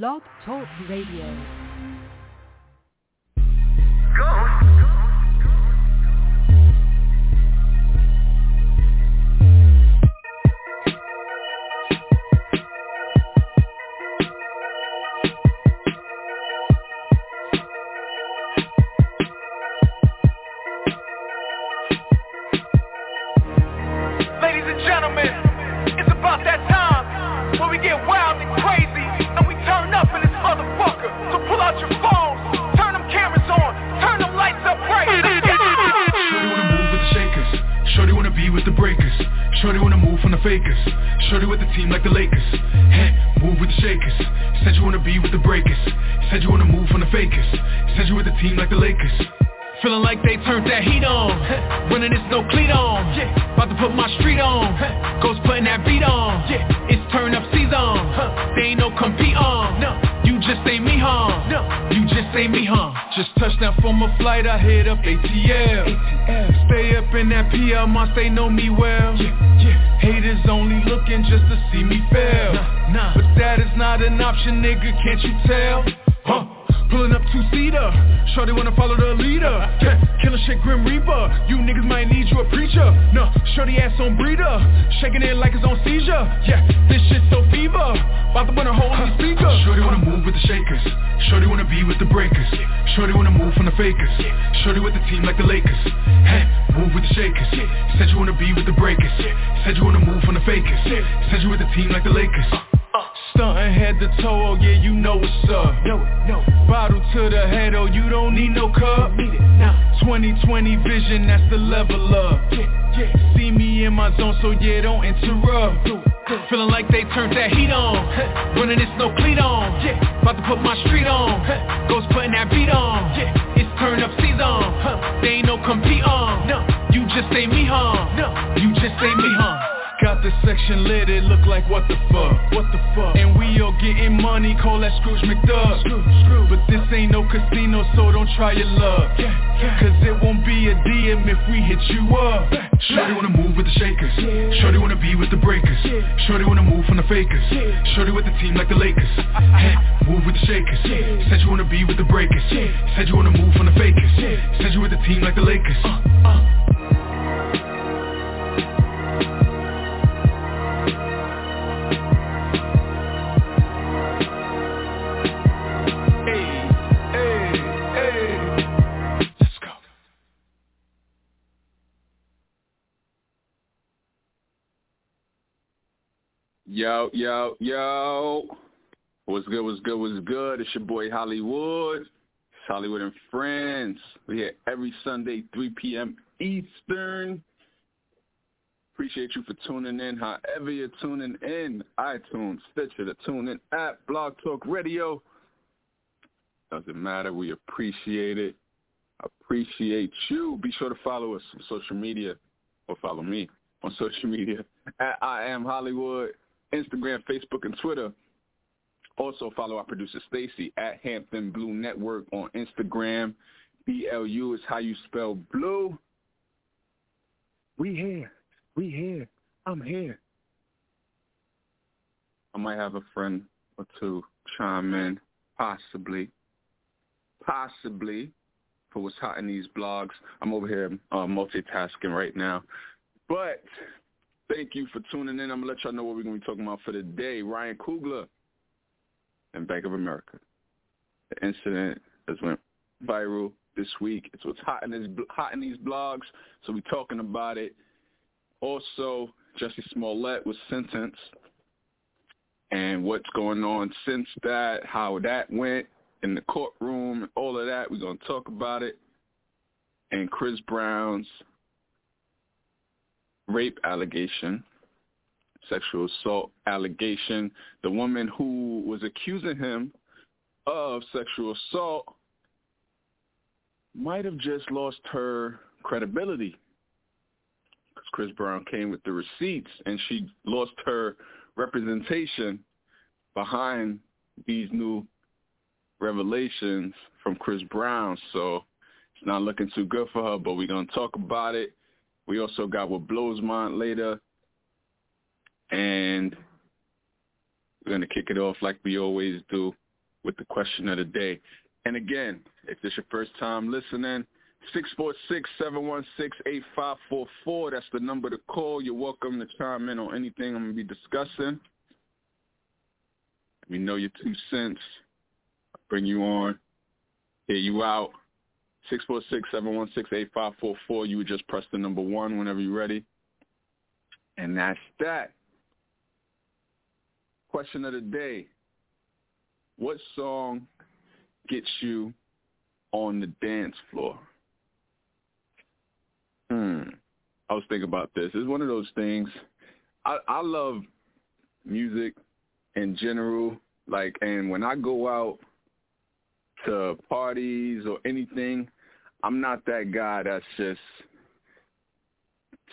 Blog Talk Radio. Ladies in must they know me well. Haters only looking just to see me fail. Nah But that is not an option, nigga, can't you tell? Huh? Pulling up two-seater. Shorty wanna follow the leader. Yeah. Killing shit Grim Reaper. You niggas might need you a preacher. No, shorty ass on breeder. Shaking it like it's on seizure. Yeah, this shit so fever. About to win a whole new speaker. Shorty wanna move with the shakers. Shorty wanna be with the breakers. Shorty wanna move from the fakers. Shorty with the team like the Lakers. Hey, move with the shakers. Said you wanna be with the breakers. Said you wanna move from the fakers. Said you with the team like the Lakers. Uh, uh, stunting head to toe, oh yeah, you know what's up No, no. Bottle to the head, oh you don't need no cup Need it now. 2020 vision, that's the level up See me in my zone, so yeah, don't interrupt Feeling like they turned that heat on Running this no cleat on Yeah. About to put my street on Ghost putting that beat on It's section lit, it look like what the fuck What the fuck And we all getting money, call that Scrooge McDuck Screw, screw. But this ain't no casino, so don't try your luck Cause it won't be a DM if we hit you up Shorty wanna move with the shakers. Shorty wanna be with the breakers. Shorty wanna move from the fakers. Shorty with the team like the Lakers. Hey, move with the shakers. Said you wanna be with the breakers. Said you wanna move from the fakers. Said you with the team like the Lakers. Hey, Yo, yo, yo. What's good, what's good, what's good? It's your boy Holliewood. It's Holliewood and Friends. We're here every Sunday, 3 p.m. Eastern. Appreciate you for tuning in, however you're tuning in. iTunes, Stitcher, the TuneIn app, Blog Talk Radio. Doesn't matter. We appreciate it. Appreciate you. Be sure to follow us on social media or follow me on social media at I am Hollywood, Instagram, Facebook, and Twitter. Also follow our producer Stacy at Hampton Blue Network on Instagram. B-L-U is how you spell blue. We here. We here. I'm here. I might have a friend or two chime in, possibly. Possibly for what's hot in these blogs. I'm over here uh, multitasking right now. But thank you for tuning in. I'm going to let y'all know what we're going to be talking about for the day. Ryan Coogler and Bank of America. The incident has went viral this week. It's what's hot in, this, hot in these blogs, so we're talking about it. Also, Jussie Smollett was sentenced and what's going on since that, how that went in the courtroom, all of that. We're going to talk about it. And Chris Brown's rape allegation, sexual assault allegation. The woman who was accusing him of sexual assault might have just lost her credibility because Chris Brown came with the receipts and she lost her representation behind these new revelations from Chris Brown. So it's not looking too good for her, but we're going to talk about it. We also got what blows mind later. And We're going to kick it off like we always do with the question of the day. And again, if this is your first time listening, 646-716-8544. That's the number to call. You're welcome to chime in on anything I'm going to be discussing. Let me know your two cents. I'll bring you on, hear you out. 646-716-8544. You would just press the number one whenever you're ready. And that's that. Question of the day. What song gets you on the dance floor? Hmm. I was thinking about this. It's one of those things. I, I love music in general. Like, and when I go out to parties or anything, I'm not that guy that's just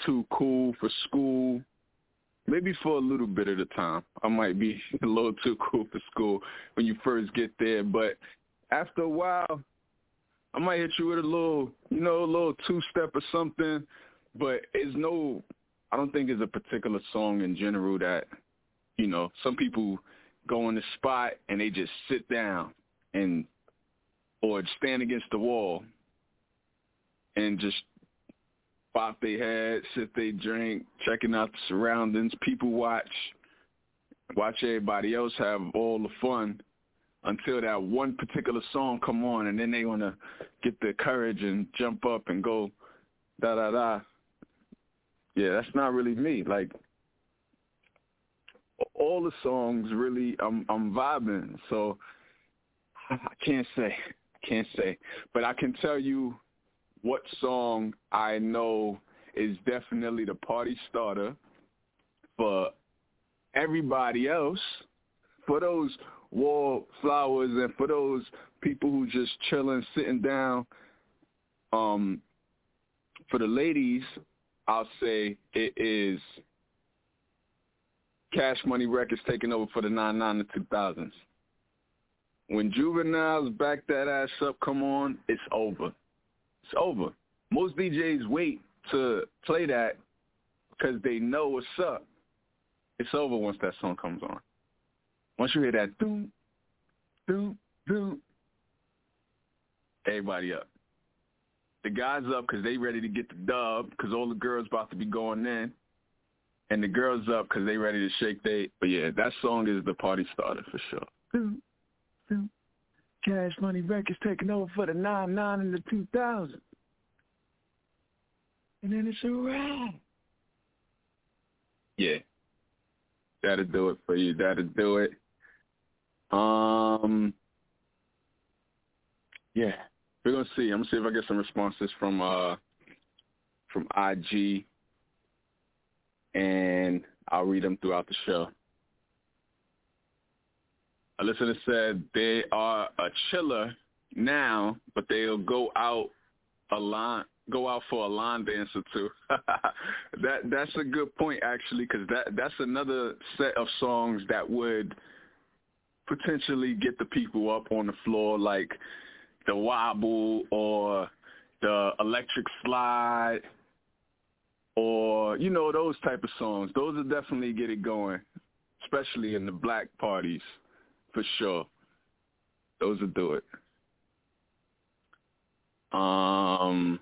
too cool for school. Maybe for a little bit of the time. I might be a little too cool for school when you first get there, but after a while, I might hit you with a little, you know, a little two-step or something, but it's no, I don't think it's a particular song in general that, you know, some people go in the spot and they just sit down and, or stand against the wall and just bop they head, sip they drink, checking out the surroundings. People watch, watch everybody else have all the fun until that one particular song come on, and then they want to get the courage and jump up and go da da da. Yeah, that's not really me. Like all the songs, really, I'm I'm vibing. So I can't say, can't say, but I can tell you what song I know is definitely the party starter for everybody else. For those wallflowers and for those people who just chilling, sitting down, um, for the ladies, I'll say it is Cash Money Records taking over for the 99 to 2000s. When Juvenile's back that ass up, come on, it's over. It's over. Most DJs wait to play that because they know what's up. It's over once that song comes on. Once you hear that doom, doom, doom, everybody up. The guys up because they ready to get the dub because all the girls about to be going in. And the girls up because they ready to shake they. But yeah, that song is the party starter for sure. Doom, doom. Cash Money Records taking over for the 9-9 and the 2000. And then it's a wrap. Yeah. That'll do it for you. That'll do it. Um, yeah, we're gonna see. I'm gonna see if I get some responses from uh from IG, and I'll read them throughout the show. A listener said they are a chiller now, but they'll go out a line, go out for a line dancer too. that that's a good point actually, because that that's another set of songs that would potentially get the people up on the floor like the wobble or the electric slide or you know those type of songs those will definitely get it going especially in the black parties for sure those will do it um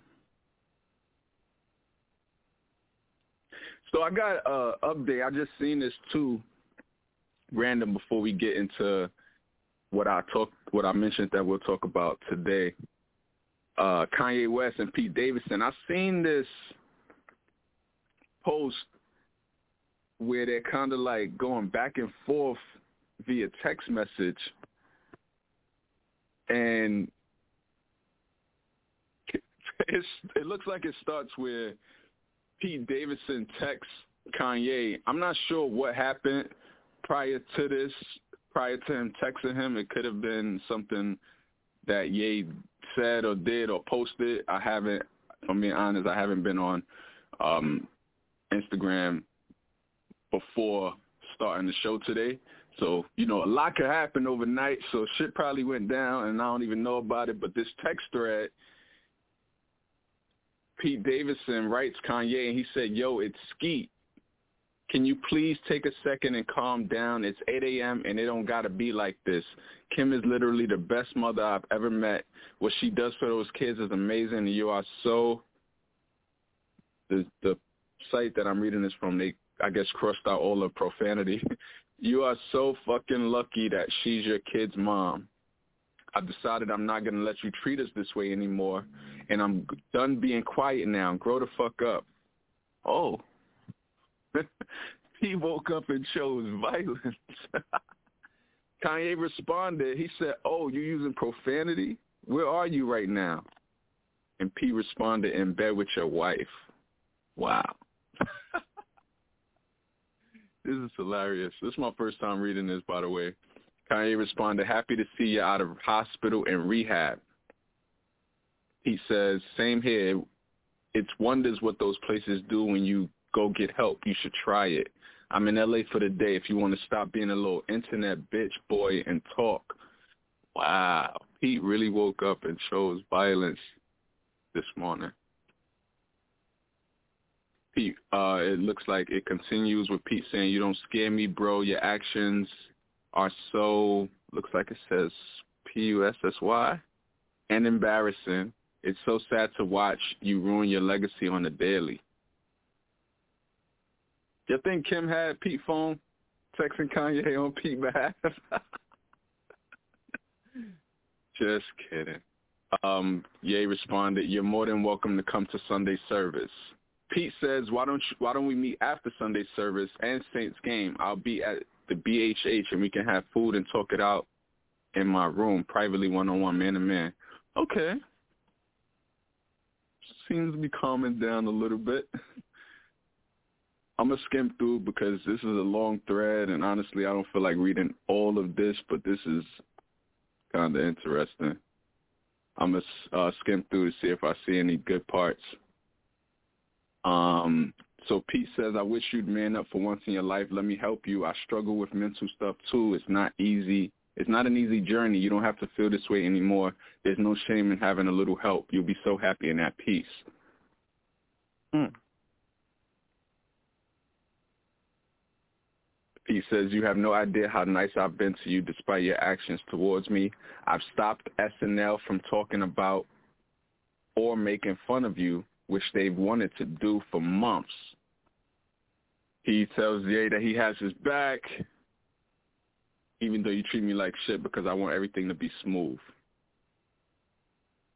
so i got a update i just seen this too random before we get into what I talk, what I mentioned that we'll talk about today. Uh, Kanye West and Pete Davidson. I've seen this post where they're kind of like going back and forth via text message, and it looks like it starts where Pete Davidson texts Kanye. I'm not sure what happened prior to this, prior to him texting him, it could have been something that Ye said or did or posted. I haven't, I'm being honest, I haven't been on um, Instagram before starting the show today. So, you know, a lot could happen overnight. So shit probably went down and I don't even know about it. But this text thread, Pete Davidson writes Kanye and he said, yo, it's Skeet. Can you please take a second and calm down? It's 8 a.m. and it don't gotta be like this. Kim is literally the best mother I've ever met. What she does for those kids is amazing. You are so. The the site that I'm reading this from, they I guess crossed out all the profanity. you are so fucking lucky that she's your kid's mom. I've decided I'm not gonna let you treat us this way anymore, and I'm done being quiet now. Grow the fuck up. Oh. he woke up and chose violence. Kanye responded. He said, "Oh, you using profanity? Where are you right now?" And P responded, "In bed with your wife." Wow. This is hilarious. This is my first time reading this, by the way. Kanye responded, "Happy to see you out of hospital and rehab." He says, "Same here. It's wonders what those places do when you go get help. You should try it. I'm in LA for the day if you want to stop being a little internet bitch boy and talk. Wow. Pete really woke up and chose violence this morning. Pete, uh, it looks like it continues with Pete saying, you don't scare me, bro. Your actions are so, looks like it says P-U-S-S-Y, and embarrassing. It's so sad to watch you ruin your legacy on the daily. You think Kim had Pete phone texting Kanye on Pete behalf? Just kidding. Um, Ye responded, "You're more than welcome to come to Sunday service." Pete says, "Why don't you, why don't we meet after Sunday service and Saints game? I'll be at the BHH and we can have food and talk it out in my room, privately, one on one, man to man." Okay. Seems to be calming down a little bit. I'm gonna skim through because this is a long thread, and honestly, I don't feel like reading all of this, but this is kind of interesting. I'm gonna uh, skim through to see if I see any good parts. Um, so Pete says, "I wish you'd man up for once in your life. Let me help you. I struggle with mental stuff too. It's not easy. It's not an easy journey. You don't have to feel this way anymore. There's no shame in having a little help. You'll be so happy in that peace." Hmm. He says, you have no idea how nice I've been to you despite your actions towards me. I've stopped SNL from talking about or making fun of you, which they've wanted to do for months. He tells Ye that he has his back, even though you treat me like shit because I want everything to be smooth.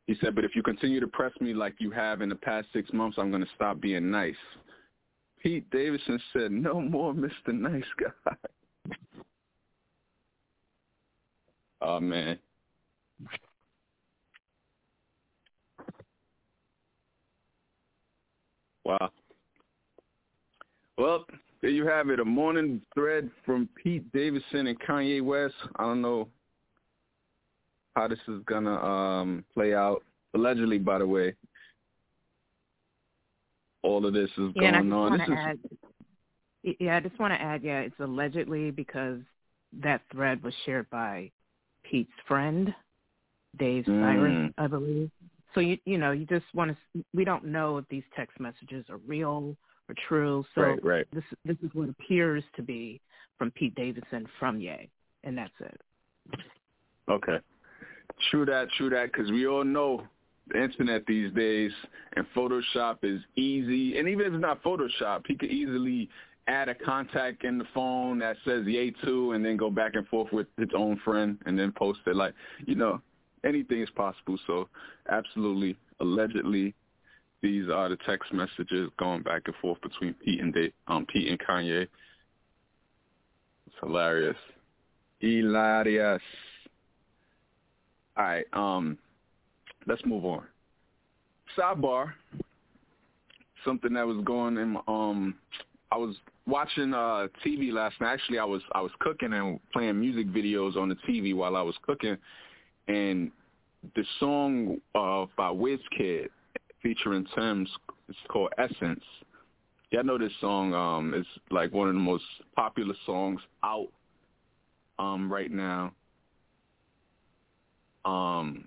He said, but if you continue to press me like you have in the past six months, I'm going to stop being nice. Pete Davidson said, no more Mr. Nice Guy. oh, man. Wow. Well, there you have it, a morning thread from Pete Davidson and Kanye West. I don't know how this is going to um, play out. Allegedly, by the way, all of this is yeah, going on. This add, yeah, I just want to add, yeah, it's allegedly because that thread was shared by Pete's friend, Dave mm. Sirus, I believe. So you you know you just want to we don't know if these text messages are real or true. So right, right. this this is what appears to be from Pete Davidson from Ye, and that's it. Okay, true that, true that, because we all know the internet these days, and Photoshop is easy. And even if it's not Photoshop, he could easily add a contact in the phone that says yay two and then go back and forth with his own friend and then post it. Like, you know, anything is possible. So absolutely, allegedly, these are the text messages going back and forth between Pete and um, Pete and Kanye. It's hilarious. Hilarious. All right. Um, let's move on. Sidebar. Something that was going in. Um, I was watching uh TV last night. Actually, I was I was cooking and playing music videos on the TV while I was cooking, and the song uh, by Wizkid featuring Tems is called Essence. I know this song um is like one of the most popular songs out um right now. Um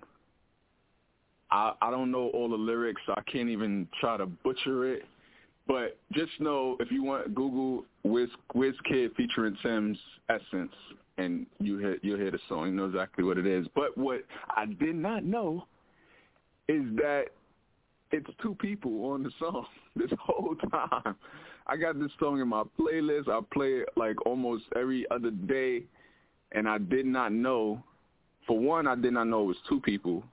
I I don't know all the lyrics. I can't even try to butcher it. But just know if you want Google Wiz Wiz featuring Tems Essence and you hear you'll hear the song. You know exactly what it is. But what I did not know is that it's two people on the song this whole time. I got this song in my playlist. I play it like almost every other day, and I did not know. For one, I did not know it was two people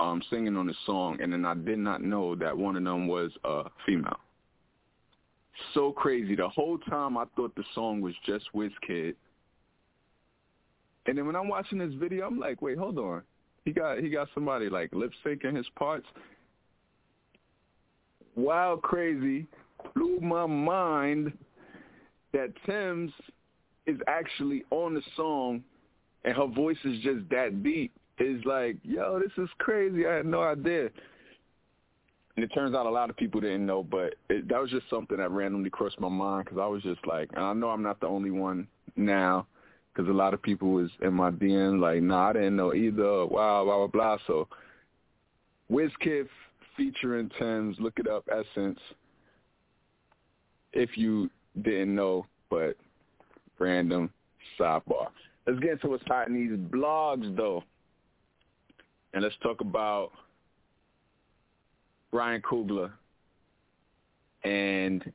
um, singing on the song, and then I did not know that one of them was a female. So crazy. The whole time I thought the song was just Wizkid. And then when I'm watching this video, I'm like, wait, hold on. He got he got somebody like lip syncing his parts. Wild crazy. Blew my mind that Tems is actually on the song and her voice is just that deep is like, yo, this is crazy. I had no idea. And it turns out a lot of people didn't know, but it, that was just something that randomly crossed my mind because I was just like, and I know I'm not the only one now because a lot of people was in my DM like, nah, I didn't know either. Wow, blah blah blah. So, Wizkid featuring Tems, look it up, Essence. If you didn't know, but random sidebar. Let's get into what's hot in these blogs, though. And let's talk about Ryan Coogler and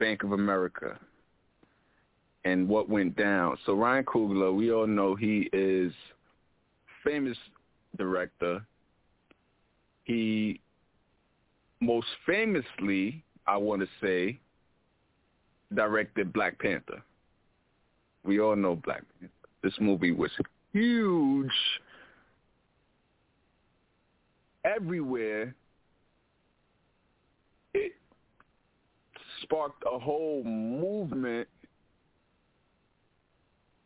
Bank of America and what went down. So Ryan Coogler, we all know he is famous director. He most famously, I want to say, directed Black Panther. We all know Black Panther. This movie was huge everywhere, it sparked a whole movement,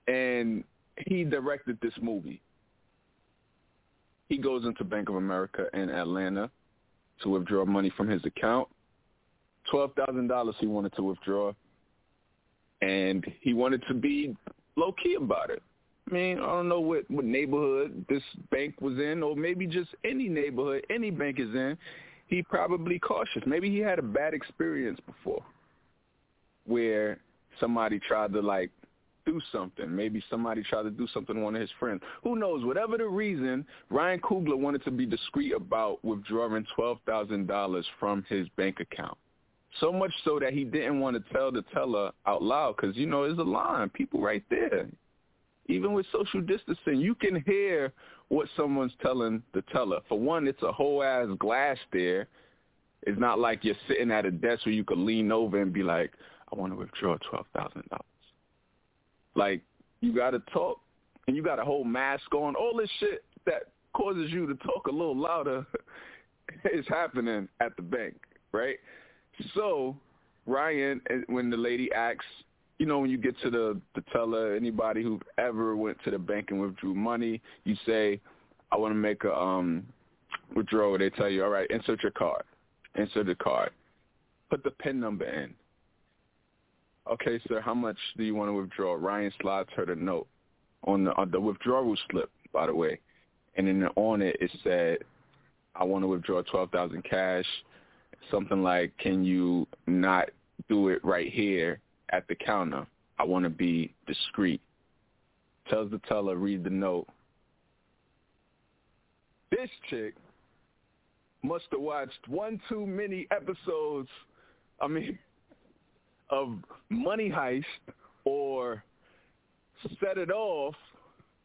and he directed this movie. He goes into Bank of America in Atlanta to withdraw money from his account. Twelve thousand dollars he wanted to withdraw, and he wanted to be low key about it. I mean, I don't know what, what neighborhood this bank was in, or maybe just any neighborhood any bank is in. He probably cautious. Maybe he had a bad experience before, where somebody tried to like do something. Maybe somebody tried to do something to one of his friends. Who knows? Whatever the reason, Ryan Coogler wanted to be discreet about withdrawing twelve thousand dollars from his bank account. So much so that he didn't want to tell the teller out loud because you know there's a line, people right there even with social distancing, you can hear what someone's telling the teller. For one, it's a whole ass glass there. It's not like you're sitting at a desk where you could lean over and be like, I want to withdraw twelve thousand dollars. Like you got to talk, and you got a whole mask on. All this shit that causes you to talk a little louder is happening at the bank, right? So Ryan, when the lady asks you know, when you get to the the teller, anybody who ever went to the bank and withdrew money, you say, I want to make a um withdrawal. They tell you, all right, insert your card. Insert the card. Put the PIN number in. Okay, sir, how much do you want to withdraw? Ryan slides her the note on the on the withdrawal slip, by the way, and then on it it said, I want to withdraw twelve thousand cash. Something like, can you not do it right here? at the counter. I want to be discreet. Tells the teller, read the note. This chick must have watched one too many episodes, I mean, of Money Heist or Set It Off.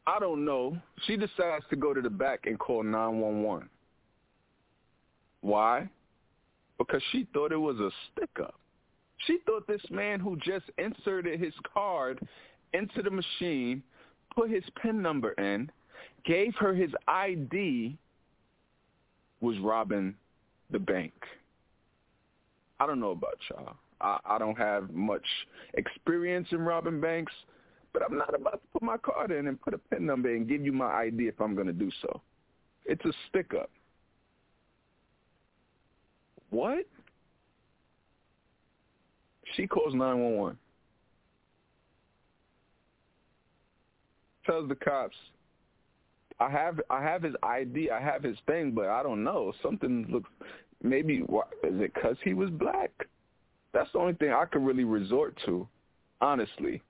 I don't know. She decides to go to the back and call 911. Why? Because she thought it was a stick-up. She thought this man who just inserted his card into the machine, put his PIN number in, gave her his ID, was robbing the bank. I don't know about y'all. I, I don't have much experience in robbing banks, but I'm not about to put my card in and put a PIN number and give you my ID if I'm going to do so. It's a stick-up. What? She calls 911. Tells the cops, I have I have his ID, I have his thing, but I don't know. Something looks maybe is it because he was black? That's the only thing I could really resort to, honestly.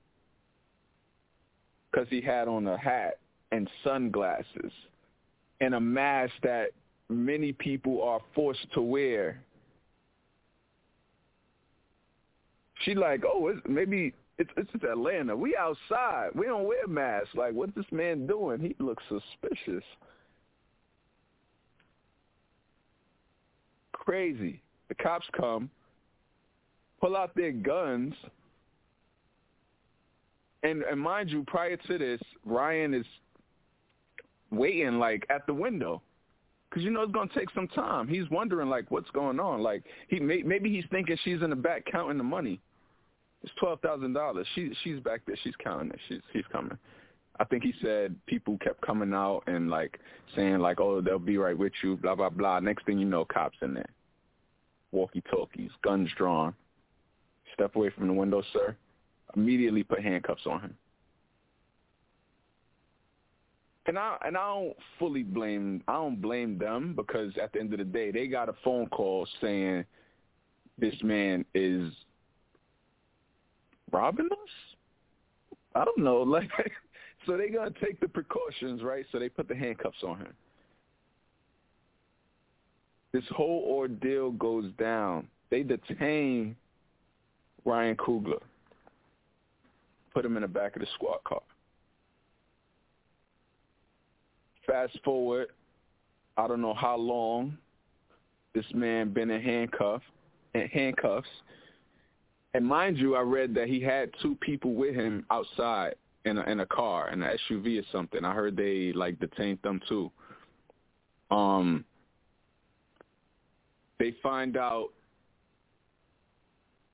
Because he had on a hat and sunglasses and a mask that many people are forced to wear. She like, oh, it's, maybe it's it's just Atlanta. We outside. We don't wear masks. Like, what's this man doing? He looks suspicious. Crazy. The cops come, pull out their guns, and and mind you, prior to this, Ryan is waiting like at the window because you know it's going to take some time. He's wondering like what's going on. Like he may, maybe he's thinking she's in the back counting the money. It's twelve thousand dollars. She she's back there. She's counting it. She's she's coming. I think he said people kept coming out and like saying like, oh, they'll be right with you, blah blah blah. Next thing you know, cops in there, walkie talkies, guns drawn. Step away from the window, sir. Immediately put handcuffs on him. And I and I don't fully blame I don't blame them because at the end of the day they got a phone call saying this man is robbing us? I don't know. Like, so they gonna take the precautions, right? So they put the handcuffs on him. This whole ordeal goes down. They detain Ryan Coogler, put him in the back of the squad car. Fast forward, I don't know how long this man been in handcuff, in handcuffs and mind you, I read that he had two people with him outside in a, in a car, in an SUV or something. I heard they like detained them too. Um, they find out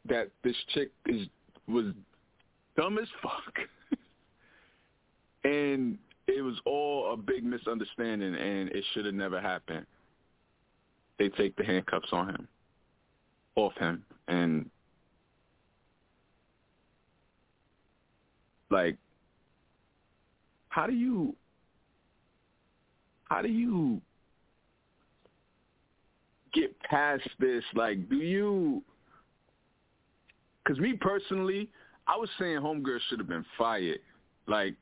that this chick is was dumb as fuck, and it was all a big misunderstanding, and it should have never happened. They take the handcuffs on him, off him, and like how do you how do you get past this like do you because me personally i was saying homegirl should have been fired like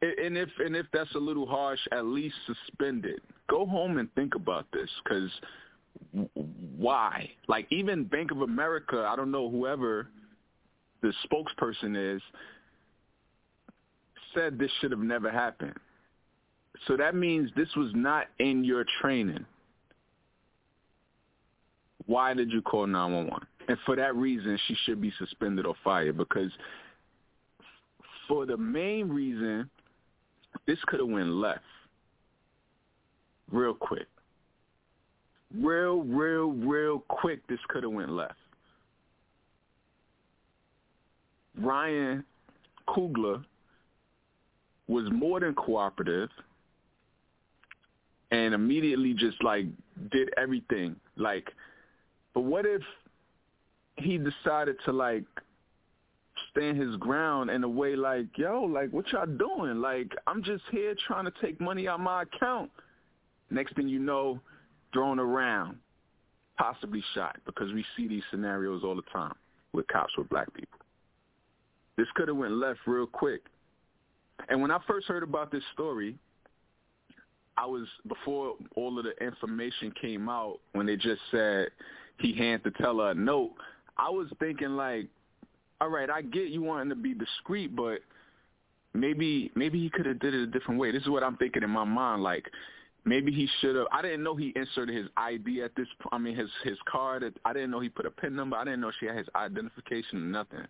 and if and if that's a little harsh at least suspended go home and think about this because why like even bank of america i don't know whoever the spokesperson is said this should have never happened. So that means this was not in your training. Why did you call 911? And for that reason, she should be suspended or fired because for the main reason, this could have went left real quick. Real, real, real quick, this could have went left. Ryan Coogler was more than cooperative and immediately just like did everything. Like, but what if he decided to like stand his ground in a way like, yo, like what y'all doing? Like, I'm just here trying to take money out my account. Next thing you know, thrown around, possibly shot because we see these scenarios all the time with cops with black people. This could have went left real quick. And when I first heard about this story, I was before all of the information came out when they just said he had to tell her a note. I was thinking like, all right, I get you wanting to be discreet, but maybe maybe he could have did it a different way. This is what I'm thinking in my mind. Like maybe he should have. I didn't know he inserted his ID at this. I mean his his card. I didn't know he put a pin number. I didn't know she had his identification or nothing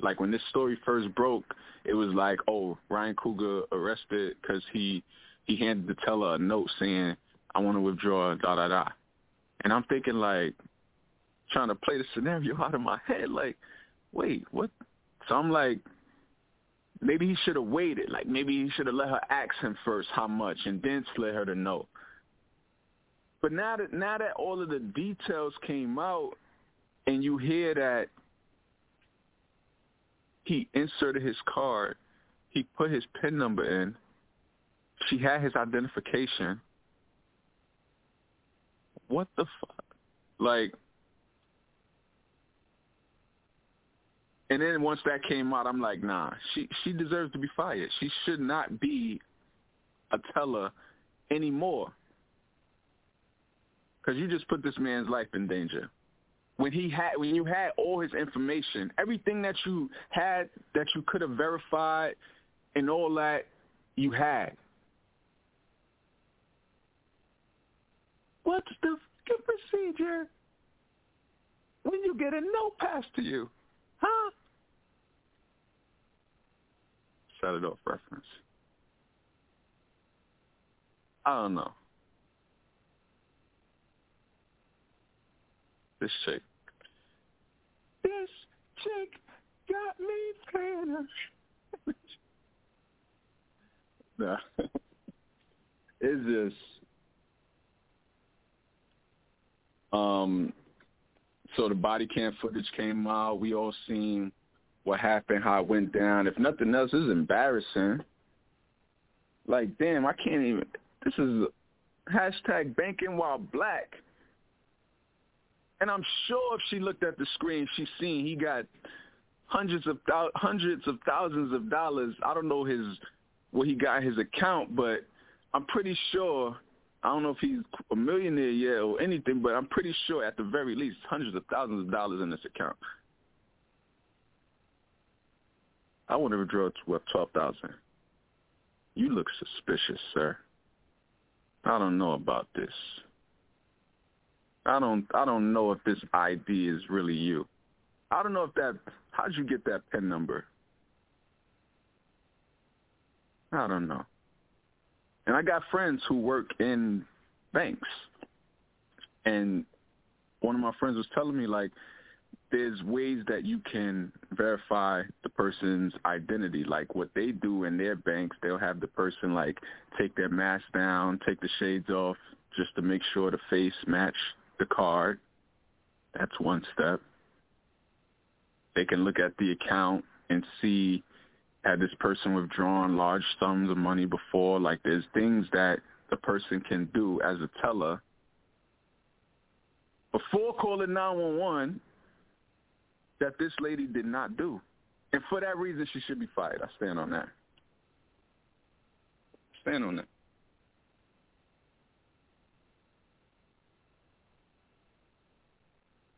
like when this story first broke, it was like, oh, Ryan Coogler arrested because he he handed the teller a note saying, I want to withdraw, da da da. And I'm thinking like, trying to play the scenario out of my head, like, wait, what? So I'm like, maybe he should have waited. Like maybe he should have let her ask him first how much and then slid her the note. But now that now that all of the details came out and you hear that he inserted his card. He put his PIN number in. She had his identification. what the fuck? Like, and then once that came out, I'm like, nah, she she deserves to be fired. She should not be a teller anymore. Because you just put this man's life in danger. When he had, when you had all his information, everything that you had that you could have verified, and all that you had. What's the procedure when you get a no pass to you? Huh? Set It Off reference. I don't know. This chick. This chick got me finished. nah. it's just um so the body cam footage came out. We all seen what happened, how it went down. If nothing else, this is embarrassing. Like, damn, I can't even. This is hashtag banking while black. And I'm sure if she looked at the screen, she's seen he got hundreds of hundreds of thousands of dollars. I don't know his what he got his account, but I'm pretty sure. I don't know if he's a millionaire yet or anything, but I'm pretty sure at the very least hundreds of thousands of dollars in this account. I want to withdraw twelve thousand. You look suspicious, sir. I don't know about this. I don't I don't know if this ID is really you. I don't know if that how'd you get that PIN number? I don't know. And I got friends who work in banks. And one of my friends was telling me like there's ways that you can verify the person's identity. Like what they do in their banks, they'll have the person like take their mask down, take the shades off just to make sure the face match the card. That's one step. They can look at the account and see had this person withdrawn large sums of money before. Like there's things that the person can do as a teller before calling 911 that this lady did not do. And for that reason, she should be fired. I stand on that. Stand on that.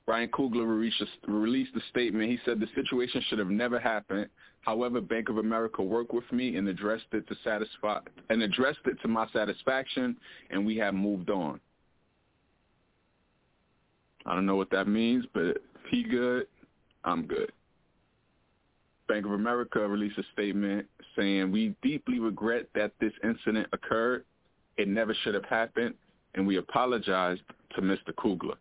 Ryan Coogler released a statement. He said the situation should have never happened. However, Bank of America worked with me and addressed it to satisfy and addressed it to my satisfaction, and we have moved on. I don't know what that means, but if he good, I'm good. Bank of America released a statement saying, we deeply regret that this incident occurred. It never should have happened, and we apologize to Mr. Coogler.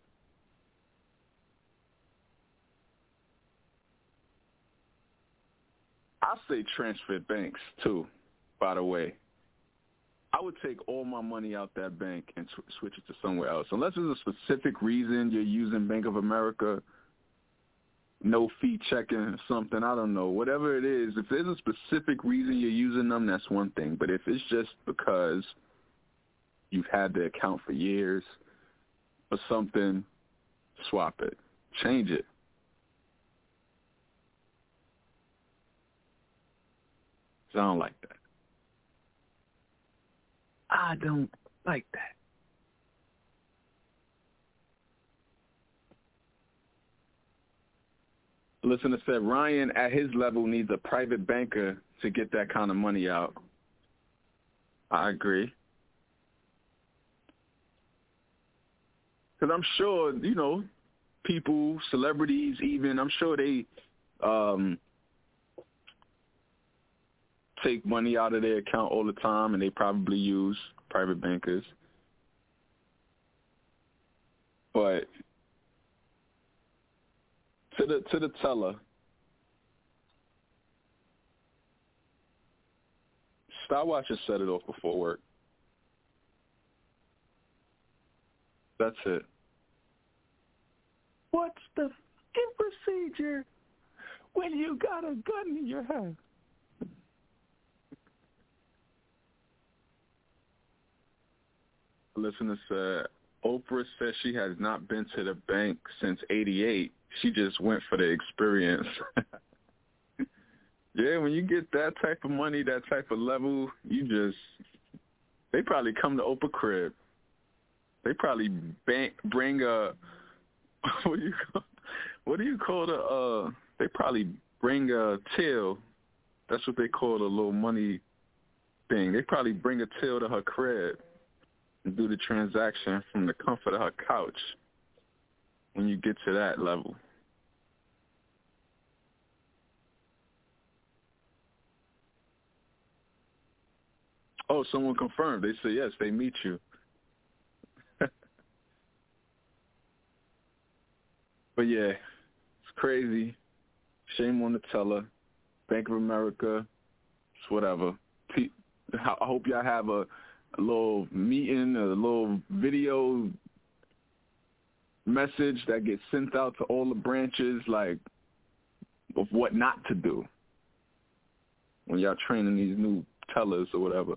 I say transfer banks too, by the way. I would take all my money out that bank and sw- switch it to somewhere else. Unless there's a specific reason you're using Bank of America, no fee checking or something, I don't know. Whatever it is, if there's a specific reason you're using them, that's one thing. But if it's just because you've had the account for years or something, swap it. Change it. I don't like that. I don't like that. Listener said Ryan at his level needs a private banker to get that kind of money out. I agree. Because I'm sure, you know, people, celebrities even, I'm sure they um, take money out of their account all the time, and they probably use private bankers. But to the to the teller, stopwatch and set it off before work. That's it. What's the procedure when you got a gun in your hand? Listener said, Oprah says she has not been to the bank since '88. She just went for the experience. yeah, when you get that type of money, that type of level, you just they probably come to Oprah crib. They probably bank, bring a what do you call what do you call the uh they probably bring a till. That's what they call the little money thing. They probably bring a till to her crib do the transaction from the comfort of her couch when you get to that level. Oh, someone confirmed. They say yes, they meet you. but yeah, it's crazy. Shame on the teller. Bank of America. It's whatever. I hope y'all have a, a little meeting, a little video message that gets sent out to all the branches, like of what not to do when y'all training these new tellers or whatever.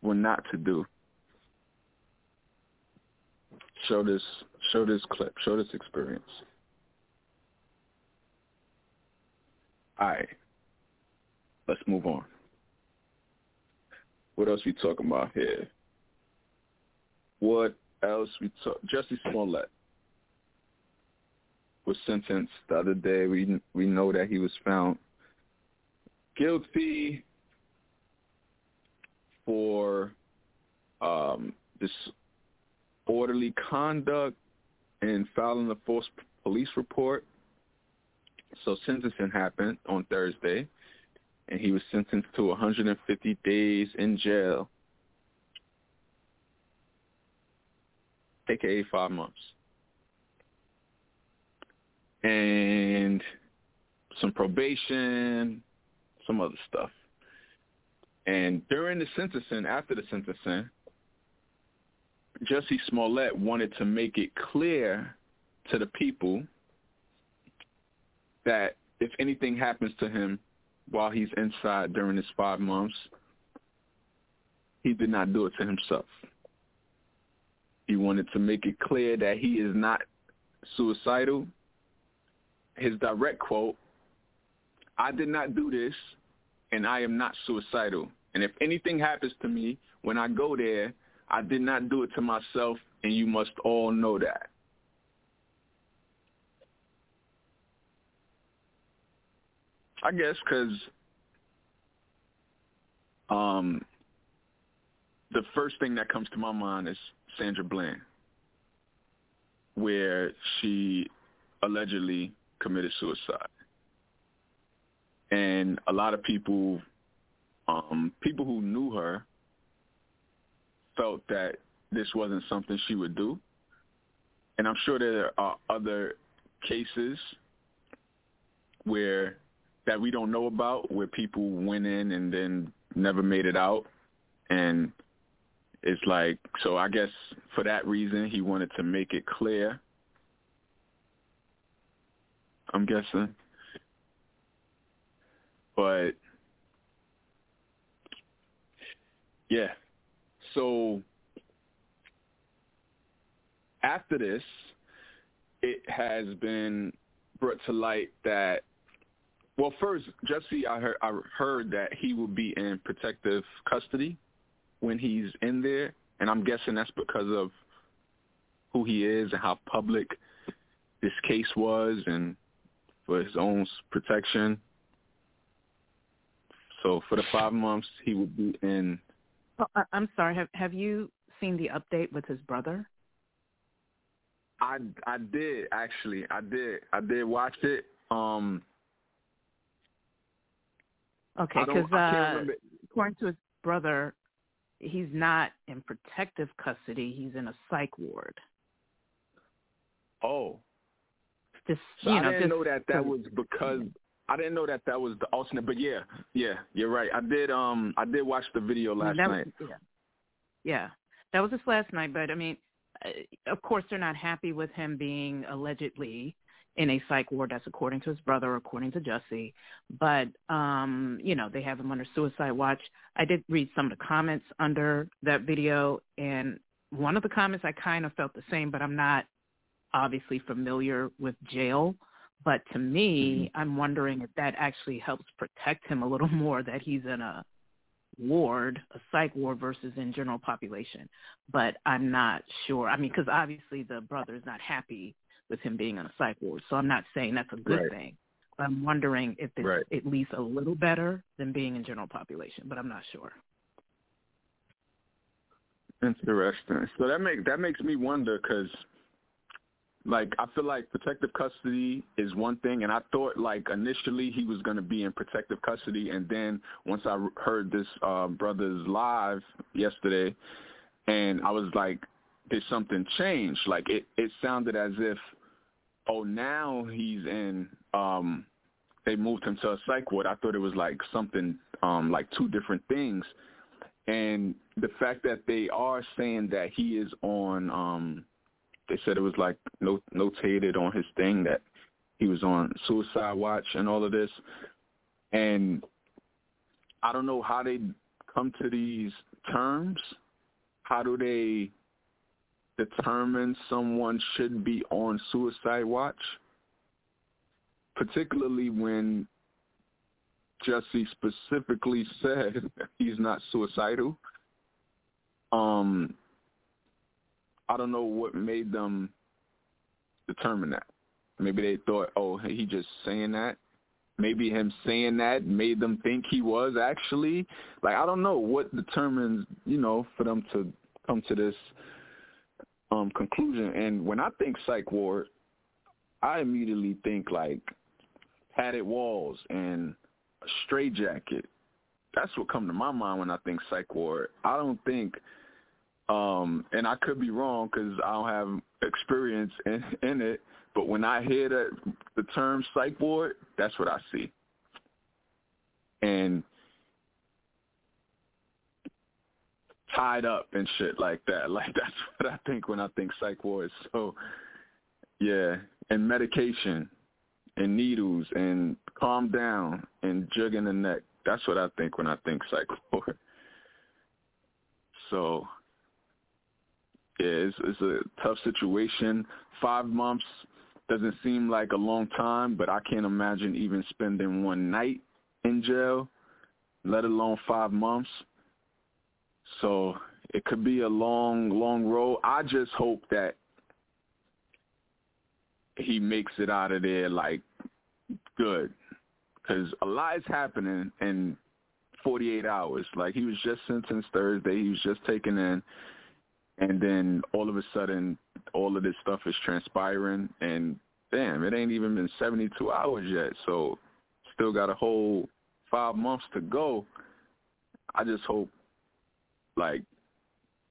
What not to do. Show this, show this clip, show this experience. All right, let's move on. What else we talking about here? What else we talk? Jussie Smollett was sentenced the other day. We we know that he was found guilty for um, disorderly conduct and filing a false police report. So sentencing happened on Thursday and he was sentenced to 150 days in jail, aka five months, and some probation, some other stuff. And during the sentencing, after the sentencing, Jussie Smollett wanted to make it clear to the people that if anything happens to him while he's inside during his five months, he did not do it to himself. He wanted to make it clear that he is not suicidal. His direct quote, I did not do this and I am not suicidal. And if anything happens to me when I go there, I did not do it to myself and you must all know that. I guess because um, the first thing that comes to my mind is Sandra Bland, where she allegedly committed suicide. And a lot of people, um, people who knew her, felt that this wasn't something she would do. And I'm sure there are other cases where that we don't know about where people went in and then never made it out. And it's like so I guess for that reason he wanted to make it clear I'm guessing. But yeah. So after this it has been brought to light that well, first, Jussie, I heard I heard that he will be in protective custody when he's in there, and I'm guessing that's because of who he is and how public this case was, and for his own protection. So for the five months, he will be in. Oh, I'm sorry. Have Have you seen the update with his brother? I I did actually. I did. I did watch it. Um Okay, because uh, according to his brother, he's not in protective custody. He's in a psych ward. Oh. Just, so you I didn't just, know that that was because I didn't know that that was the alternate. But yeah, yeah, you're right. I did. Um, I did watch the video last that night. Was, yeah. yeah, that was just last night. But I mean, uh, of course, they're not happy with him being allegedly in a psych ward. That's according to his brother, according to Jussie. But um, you know, they have him under suicide watch. I did read some of the comments under that video, and one of the comments I kind of felt the same, but I'm not obviously familiar with jail. But to me, mm-hmm. I'm wondering if that actually helps protect him a little more that he's in a ward, a psych ward versus in general population. But I'm not sure. I mean, because obviously the brother is not happy with him being on a psych ward. So I'm not saying that's a good right. thing. I'm wondering if it's right. at least a little better than being in general population, but I'm not sure. Interesting. So that make that makes me wonder because, like, I feel like protective custody is one thing, and I thought like initially he was going to be in protective custody, and then once I heard this uh, brother's live yesterday, and I was like, did something change? Like it it sounded as if, oh, now he's in. um They moved him to a psych ward. I thought it was like something um like two different things and the fact that they are saying that he is on um they said it was like not, notated on his thing that he was on suicide watch and all of this and i don't know how they come to these terms how do they determine someone should be on suicide watch particularly when Jussie specifically said he's not suicidal. Um, I don't know what made them determine that. Maybe they thought, oh, he just saying that. Maybe him saying that made them think he was actually. Like I don't know what determines, you know, for them to come to this um conclusion. And when I think psych ward, I immediately think like padded walls and a straitjacket. That's what come to my mind when I think psych ward. I don't think, um, and I could be wrong because I don't have experience in, in it. But when I hear that the term psych ward, that's what I see. And tied up and shit like that. Like that's what I think when I think psych ward. So yeah, and medication and needles and calm down and jug in the neck. That's what I think when I think psych ward. So yeah, it's, it's a tough situation. Five months doesn't seem like a long time, but I can't imagine even spending one night in jail, let alone five months. So it could be a long, long road. I just hope that he makes it out of there like good because a lot is happening in 48 hours. Like he was just sentenced Thursday, he was just taken in, and then all of a sudden, all of this stuff is transpiring, and damn, it ain't even been 72 hours yet. So still got a whole five months to go. I just hope, like,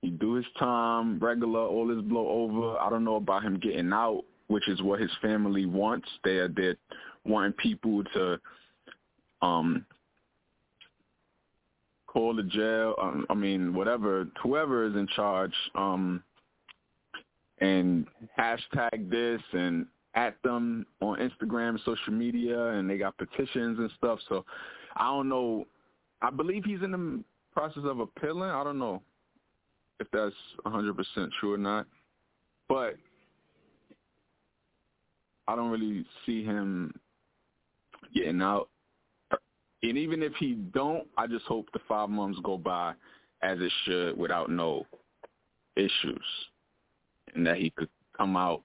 he do his time regular, all this blow over. I don't know about him getting out which is what his family wants. They're they're wanting people to um call the jail. Um, I mean, whatever, whoever is in charge, um, and hashtag this and at them on Instagram, social media, and they got petitions and stuff. So I don't know. I believe he's in the process of appealing. I don't know if that's 100% true or not. But I don't really see him getting out. And even if he don't, I just hope the five months go by as it should without no issues, and that he could come out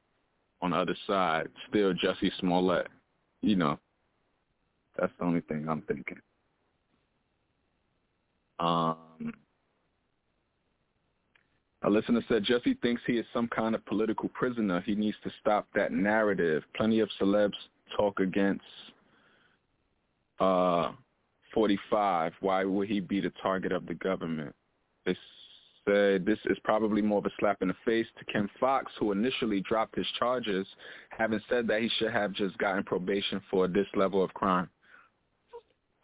on the other side still Jussie Smollett. You know, that's the only thing I'm thinking. Um, a listener said Jussie thinks he is some kind of political prisoner. He needs to stop that narrative. Plenty of celebs talk against uh, 45. Why would he be the target of the government? They said this is probably more of a slap in the face to Kim Foxx, who initially dropped his charges, having said that he should have just gotten probation for this level of crime.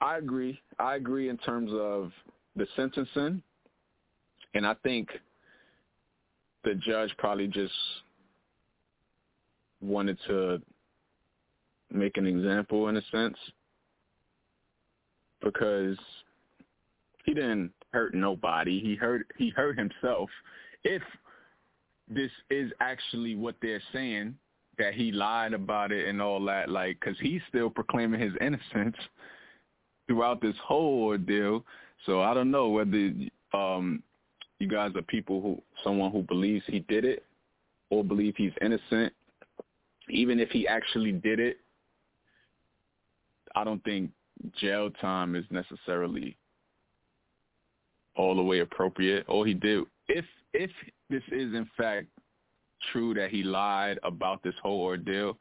I agree. I agree in terms of the sentencing, and I think – the judge probably just wanted to make an example in a sense because he didn't hurt nobody. He hurt he hurt himself. If this is actually what they're saying that he lied about it and all that, like, because he's still proclaiming his innocence throughout this whole ordeal. So I don't know whether um, you guys are people who someone who believes he did it or believe he's innocent. Even if he actually did it, I don't think jail time is necessarily all the way appropriate. All he did, if if this is in fact true that he lied about this whole ordeal,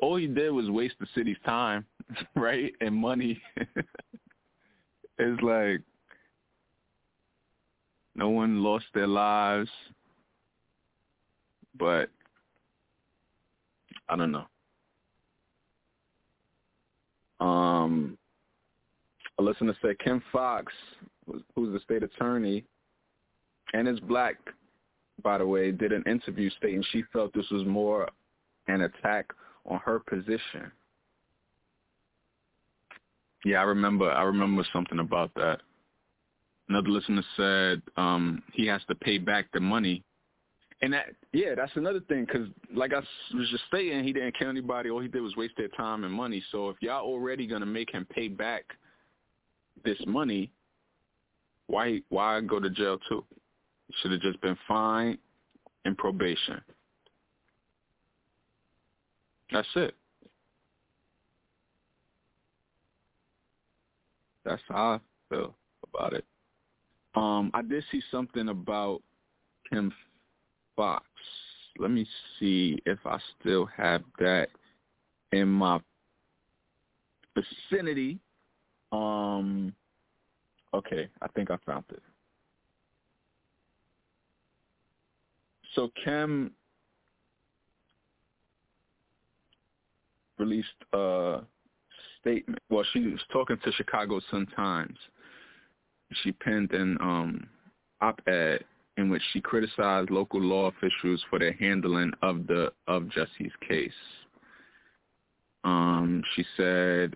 all he did was waste the city's time, right, and money. it's like no one lost their lives, but I don't know. Um, a listener said Kim Foxx, who's the state attorney, and is black, by the way, did an interview stating she felt this was more an attack on her position. Yeah, I remember. I remember something about that. Another listener said um, he has to pay back the money, and that yeah, that's another thing because like I was just saying, he didn't kill anybody. All he did was waste their time and money. So if y'all already gonna make him pay back this money, why why go to jail too? Should have just been fined and probation. That's it. That's how I feel about it. Um, I did see something about Kim Foxx. Let me see if I still have that in my vicinity. Um, okay, I think I found it. So Kim released a statement. Well, she was talking to Chicago Sun Times. She penned an um, op-ed in which she criticized local law officials for their handling of the of Jussie's case. Um, she said,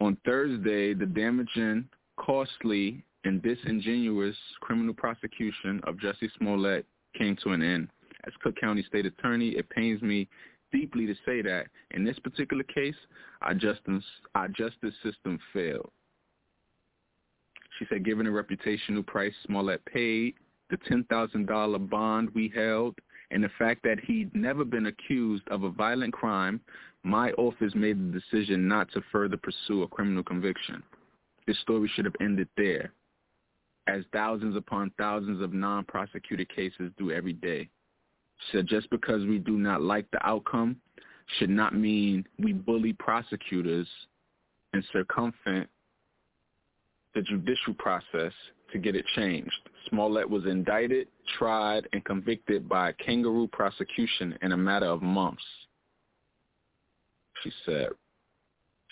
on Thursday, the damaging, costly, and disingenuous criminal prosecution of Jussie Smollett came to an end. As Cook County State Attorney, it pains me deeply to say that in this particular case, our justice, our justice system failed. She said, given the reputational price Smollett paid, the $10,000 bond we held, and the fact that he'd never been accused of a violent crime, my office made the decision not to further pursue a criminal conviction. This story should have ended there, as thousands upon thousands of non-prosecuted cases do every day. Said just because we do not like the outcome should not mean we bully prosecutors and circumvent the judicial process to get it changed. Smollett was indicted, tried, and convicted by a kangaroo prosecution in a matter of months. She said.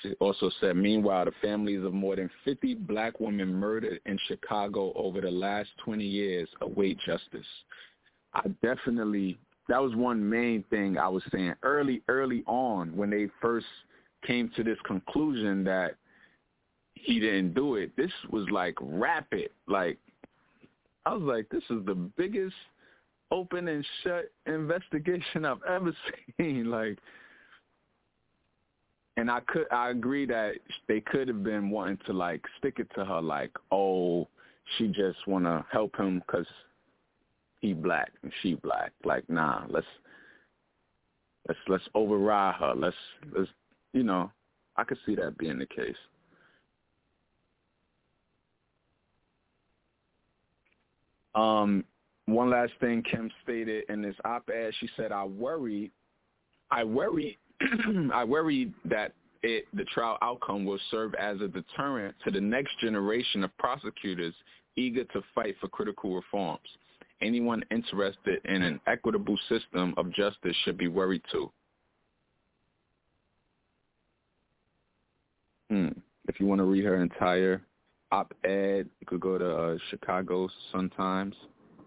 She also said, meanwhile, the families of more than 50 black women murdered in Chicago over the last 20 years await justice. I definitely, that was one main thing I was saying early, early on when they first came to this conclusion that he didn't do it. This was like rapid. Like I was like, this is the biggest open and shut investigation I've ever seen. Like, and I could I agree that they could have been wanting to like stick it to her like, oh, she just want to help him because he black and she black. Like, nah, let's let's let's override her. Let's let's you know, I could see that being the case. Um, one last thing Kim stated in this op-ed, she said, "I worry, I worry, I worry that it, the trial outcome will serve as a deterrent to the next generation of prosecutors eager to fight for critical reforms. Anyone interested in an equitable system of justice should be worried too." Hmm. If you want to read her entire op-ed. You could go to uh, Chicago Sun-Times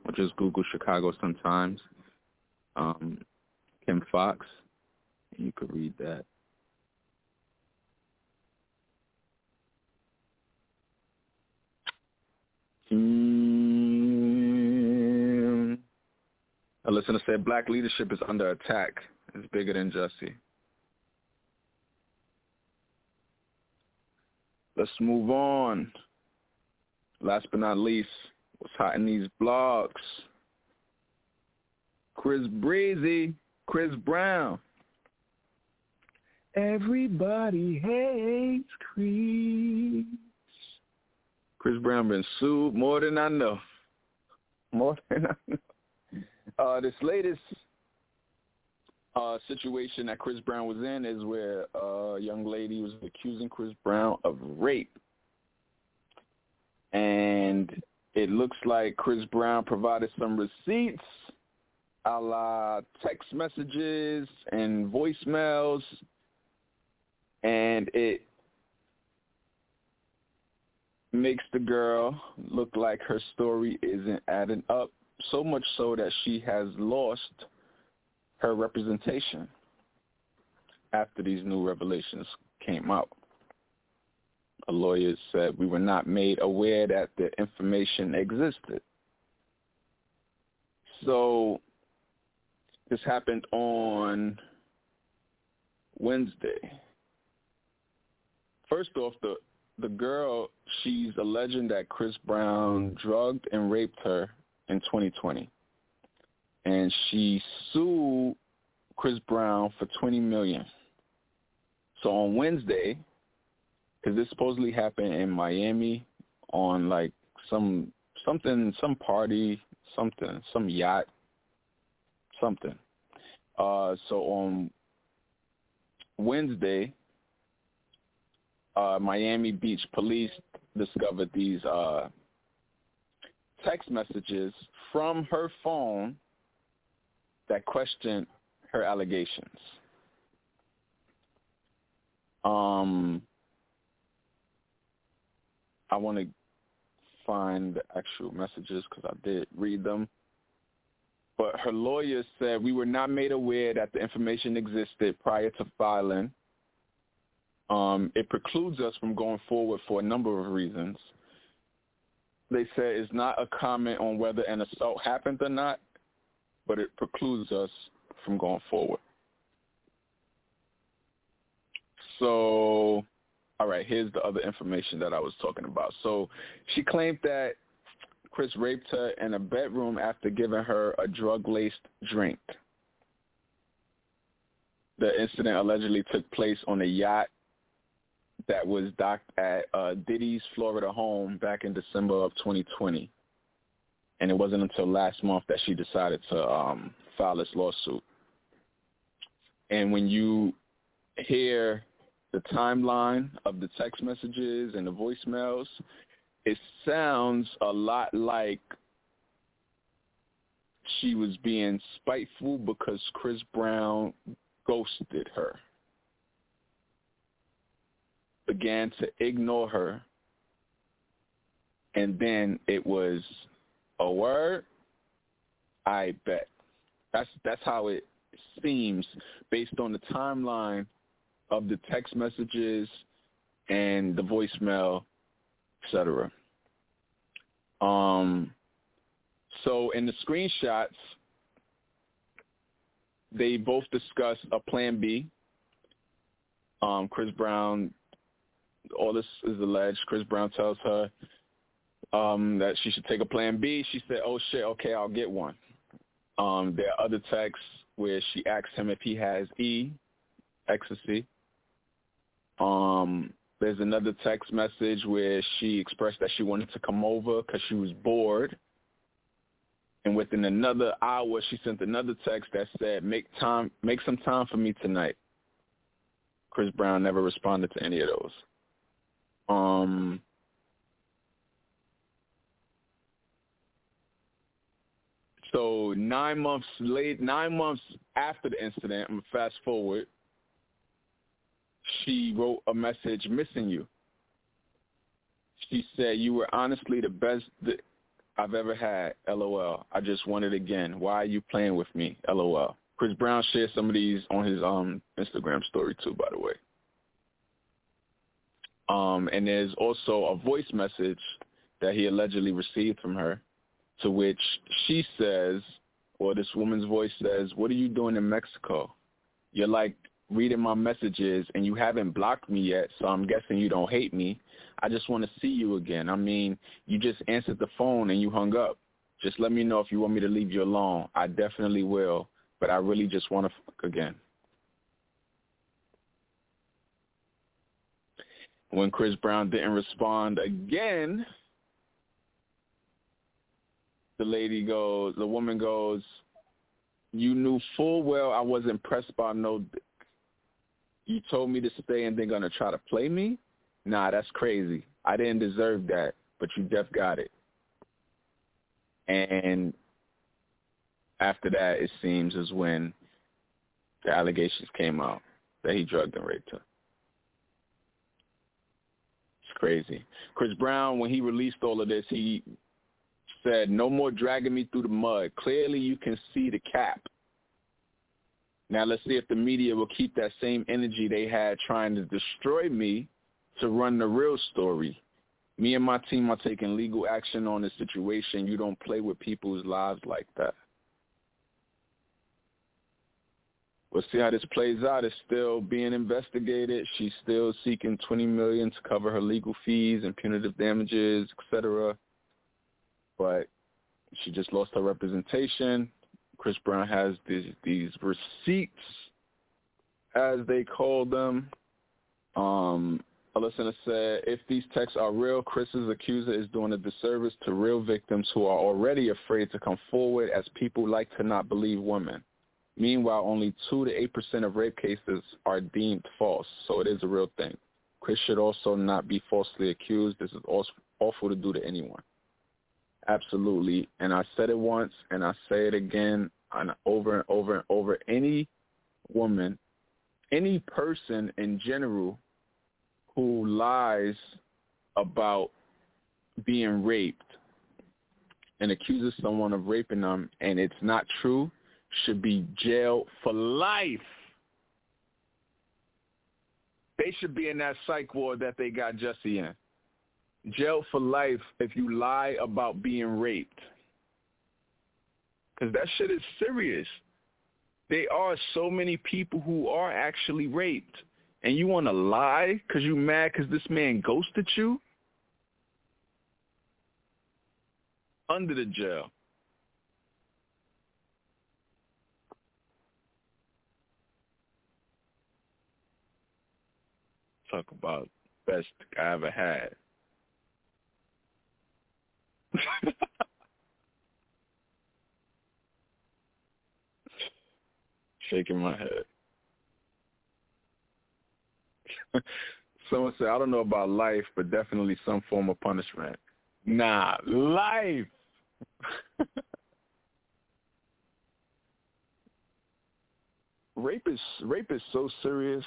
or just Google Chicago Sun-Times. Um, Kim Foxx. You could read that. Mm, A listener said black leadership is under attack. It's bigger than Jussie. Let's move on. Last but not least, what's hot in these blogs? Chris Breezy, Chris Brown. Everybody hates Chris. Chris Brown been sued more than I know. More than I know. Uh, this latest uh, situation that Chris Brown was in is where a young lady was accusing Chris Brown of rape. And it looks like Chris Brown provided some receipts a la text messages and voicemails and it makes the girl look like her story isn't adding up so much so that she has lost her representation after these new revelations came out. A lawyer said we were not made aware that the information existed. So this happened on Wednesday. First off, the the girl, she's alleging that Chris Brown drugged and raped her in 2020. And she sued Chris Brown for 20 million. So on Wednesday, because this supposedly happened in Miami on like some something, some party, something, some yacht, something. Uh, so on Wednesday, uh, Miami Beach police discovered these uh, text messages from her phone that questioned her allegations. Um, I want to find the actual messages because I did read them. But her lawyer said we were not made aware that the information existed prior to filing. Um, it precludes us from going forward for a number of reasons they said it's not a comment on whether an assault happened or not, but it precludes us from going forward. So, all right, here's the other information that I was talking about. So she claimed that Chris raped her in a bedroom after giving her a drug-laced drink. The incident allegedly took place on a yacht that was docked at uh, Diddy's Florida home back in December of 2020. And it wasn't until last month that she decided to um, file this lawsuit. And when you hear the timeline of the text messages and the voicemails, it sounds a lot like she was being spiteful because Chris Brown ghosted her began to ignore her. And then it was a word, I bet. That's that's how it seems based on the timeline of the text messages and the voicemail, etc. Um, so in the screenshots, they both discuss a plan B. Um, Chris Brown all this is alleged. Chris Brown tells her um, that she should take a plan B. She said, oh, shit, okay, I'll get one. Um, there are other texts where she asks him if he has E, ecstasy. Um, there's another text message where she expressed that she wanted to come over because she was bored. And within another hour, she sent another text that said, "Make time, make some time for me tonight." Chris Brown never responded to any of those. Um, so nine months late, nine months after the incident, I'm fast forward. She wrote a message missing you. She said you were honestly the best that I've ever had. LOL. I just want it again. Why are you playing with me? LOL. Chris Brown shared some of these on his um Instagram story too, by the way. Um, and there's also a voice message that he allegedly received from her, to which she says, or this woman's voice says, "What are you doing in Mexico?" You're like reading my messages and you haven't blocked me yet, so I'm guessing you don't hate me. I just want to see you again. I mean, you just answered the phone and you hung up. Just let me know if you want me to leave you alone. I definitely will, but I really just want to fuck again. When Chris Brown didn't respond again, the lady goes, the woman goes, you knew full well I wasn't pressed by no. You told me to stay and they're gonna try to play me? Nah, that's crazy. I didn't deserve that, but you def got it. And after that, it seems is when the allegations came out that he drugged and raped her. It's crazy. Chris Brown, when he released all of this, he said, no more dragging me through the mud. Clearly you can see the cap. Now let's see if the media will keep that same energy they had trying to destroy me to run the real story. Me and my team are taking legal action on this situation. You don't play with people's lives like that. We'll see how this plays out. It's still being investigated. She's still seeking twenty million to cover her legal fees and punitive damages, etc but she just lost her representation. Chris Brown has these these receipts, as they call them. Um, a listener said, if these texts are real, Chris's accuser is doing a disservice to real victims who are already afraid to come forward as people like to not believe women. Meanwhile, only 2 to 8% of rape cases are deemed false, so it is a real thing. Chris should also not be falsely accused. This is awful to do to anyone. Absolutely. And I said it once and I say it again and over and over and over. Any woman, any person in general who lies about being raped and accuses someone of raping them and it's not true should be jailed for life. They should be in that psych ward that they got Jussie in jail for life if you lie about being raped. Because that shit is serious. There are so many people who are actually raped. And you want to lie because you mad because this man ghosted you? Under the jail. Talk about best I ever had. Shaking my head. Someone said, I don't know about life, but definitely some form of punishment. Nah, life. rape is rape is so serious.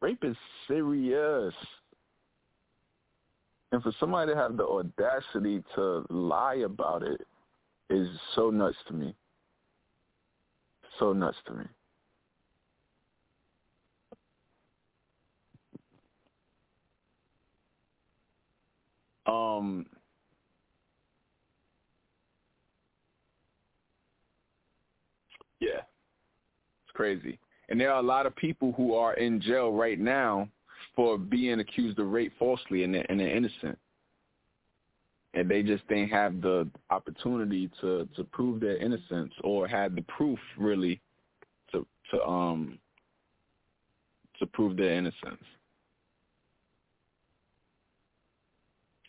Rape is serious. And for somebody to have the audacity to lie about it is so nuts to me. So nuts to me. Um, yeah, it's crazy. And there are a lot of people who are in jail right now for being accused of rape falsely and they're, and they're innocent. And they just didn't have the opportunity to, to prove their innocence or had the proof really to to um to prove their innocence.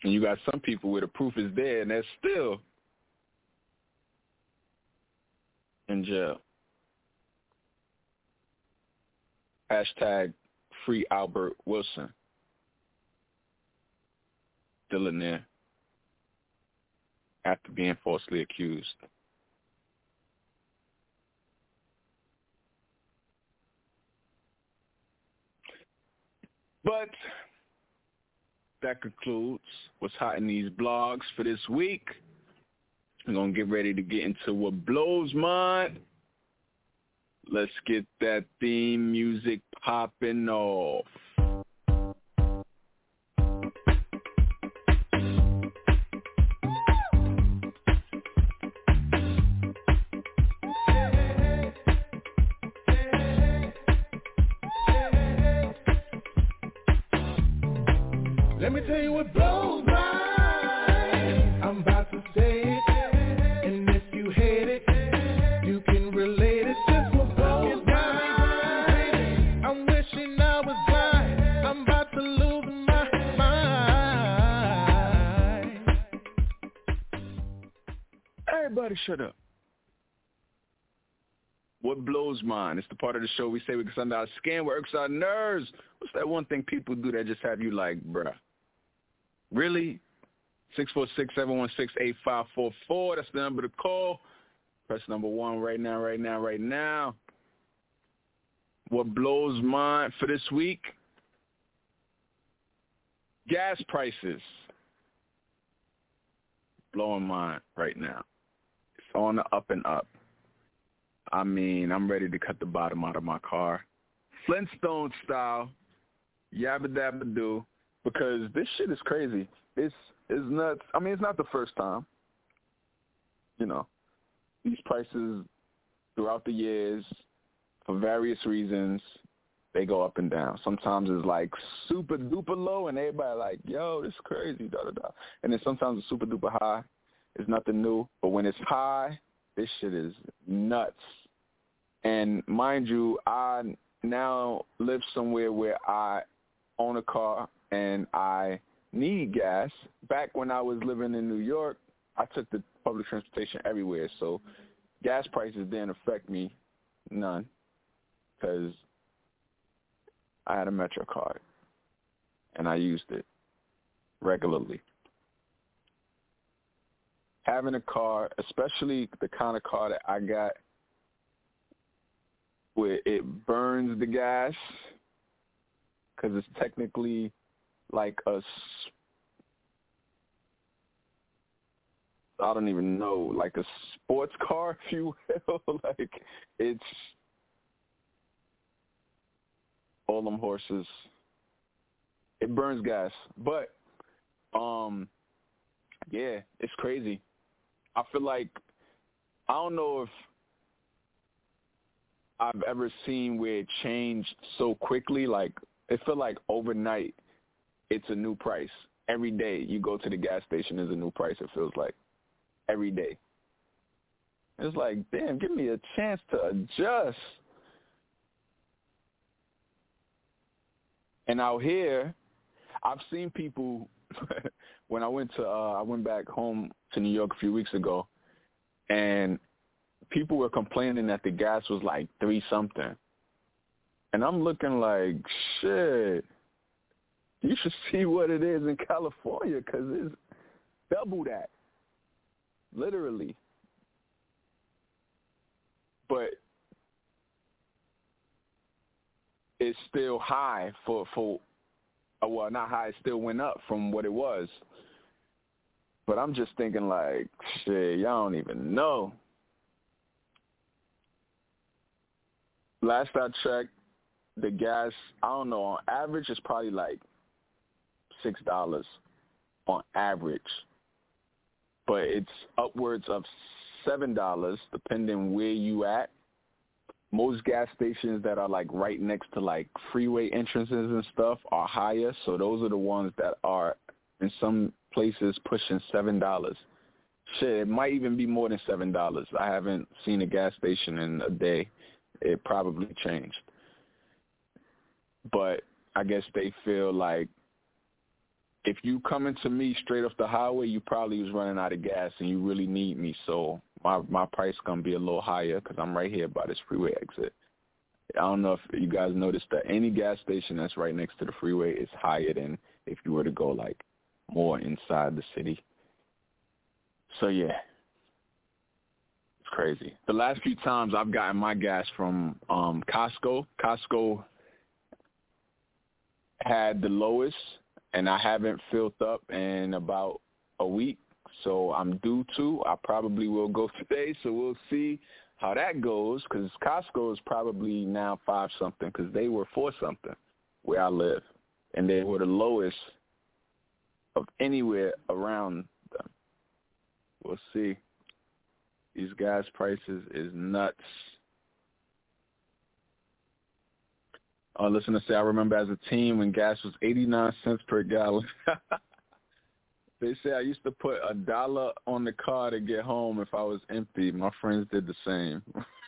And you got some people where the proof is there and they're still in jail. Hashtag free Albert Wilson. Still in there after being falsely accused. But that concludes what's hot in these blogs for this week. I'm going to get ready to get into what blows mine. Let's get that theme music popping off. Shut up. What blows mine? It's the part of the show we say we can send out skin, works our nerves. What's that one thing people do that just have you like, bruh? Really? 646-716-8544. That's the number to call. Press number one right now, right now, right now. What blows mine for this week? Gas prices. Blowing mine right now on the up and up. I mean, I'm ready to cut the bottom out of my car. Flintstone style, yabba dabba do, because this shit is crazy. It's it's nuts. I mean, it's not the first time. You know, these prices throughout the years, for various reasons, they go up and down. Sometimes it's like super duper low, and everybody like, yo, this is crazy, da da da. And then sometimes it's super duper high, it's nothing new. But when it's high, this shit is nuts. And mind you, I now live somewhere where I own a car and I need gas. Back when I was living in New York, I took the public transportation everywhere. So gas prices didn't affect me none because I had a Metro card and I used it regularly having a car, especially the kind of car that I got where it burns the gas because it's technically like a I don't even know, like a sports car, if you will. like it's all them horses. It burns gas, but um, yeah, it's crazy. I feel like I don't know if I've ever seen where it changed so quickly. Like it felt like overnight, it's a new price every day. You go to the gas station, is a new price. It feels like every day. It's like, damn, give me a chance to adjust. And out here, I've seen people when I went to uh, I went back home to New York a few weeks ago, and people were complaining that the gas was like three something, and I'm looking like shit. You should see what it is in California because it's double that, literally. But it's still high for for uh, well, not high, it still went up from what it was. But I'm just thinking like, shit, y'all don't even know. Last I checked, the gas, I don't know, on average it's probably like six dollars on average. But it's upwards of seven dollars depending where you at most gas stations that are like right next to like freeway entrances and stuff are higher. So those are the ones that are in some places pushing seven dollars. Shit, it might even be more than seven dollars. I haven't seen a gas station in a day. It probably changed. But I guess they feel like if you coming to me straight off the highway, you probably was running out of gas and you really need me. So my my price gonna be a little higher because I'm right here by this freeway exit. I don't know if you guys noticed that any gas station that's right next to the freeway is higher than if you were to go like more inside the city. So yeah, it's crazy. The last few times I've gotten my gas from um Costco, Costco had the lowest and I haven't filled up in about a week, so I'm due to. I probably will go today, so we'll see how that goes because Costco is probably now five something because they were four something where I live, and they were the lowest of anywhere around them. We'll see. These gas prices is nuts. Uh, listen to say, I remember as a team when gas was 89 cents per gallon. They say I used to put a dollar on the car to get home if I was empty. My friends did the same.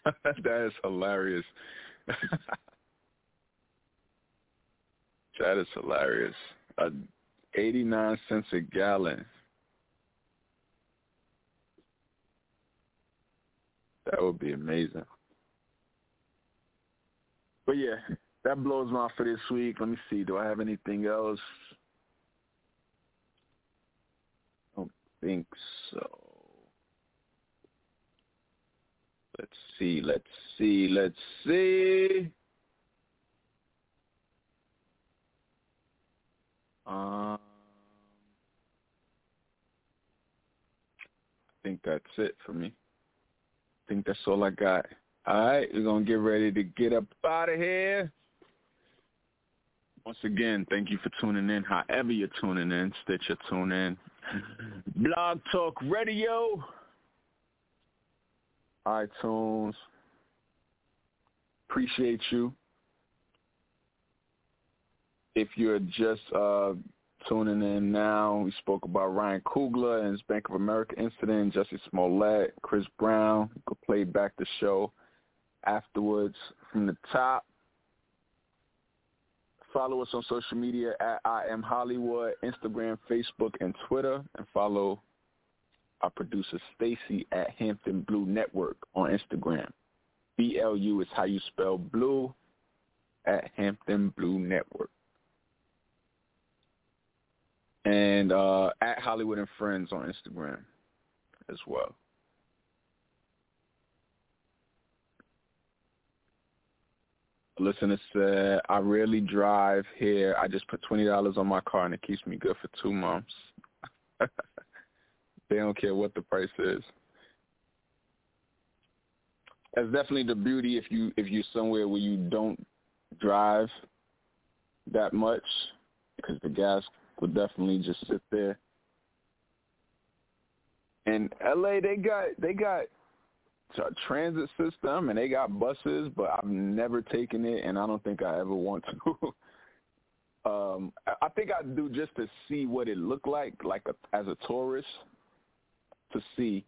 that is hilarious. that is hilarious. Uh, 89 cents a gallon. That would be amazing. But yeah, that blows my for this week. Let me see. Do I have anything else? I don't think so. Let's see. Let's see. Let's see. Um, I think that's it for me. I think that's all I got. All right, we're going to get ready to get up out of here. Once again, thank you for tuning in, however you're tuning in, Stitcher tune in. Blog Talk Radio, iTunes. Appreciate you. If you're just uh, tuning in now, we spoke about Ryan Coogler and his Bank of America incident, Jussie Smollett, Chris Brown. You could play back the show afterwards from the top. Follow us on social media at I am Holliewood, Instagram, Facebook, and Twitter, and follow our producer Stacy at Hampton Blu Network on Instagram. B L U is how you spell blue at Hampton Blu Network. And uh, at Holliewood and Friends on Instagram as well. A listener said, I rarely drive here. I just put $20 on my car and it keeps me good for two months. they don't care what the price is. That's definitely the beauty if you if you're somewhere where you don't drive that much because the gas would definitely just sit there. And LA they got they got a transit system and they got buses, but I've never taken it and I don't think I ever want to. um I think I do just to see what it looked like like a, as a tourist to see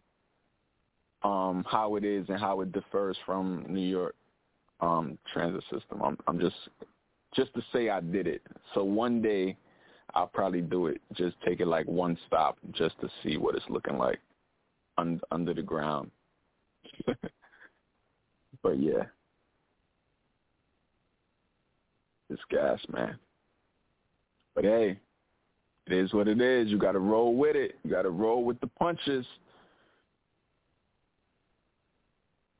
um how it is and how it differs from New York um transit system. I'm I'm just just to say I did it. So one day I'll probably do it. Just take it like one stop just to see what it's looking like un- under the ground. but yeah, it's gas, man. But hey, it is what it is. You got to roll with it. You got to roll with the punches.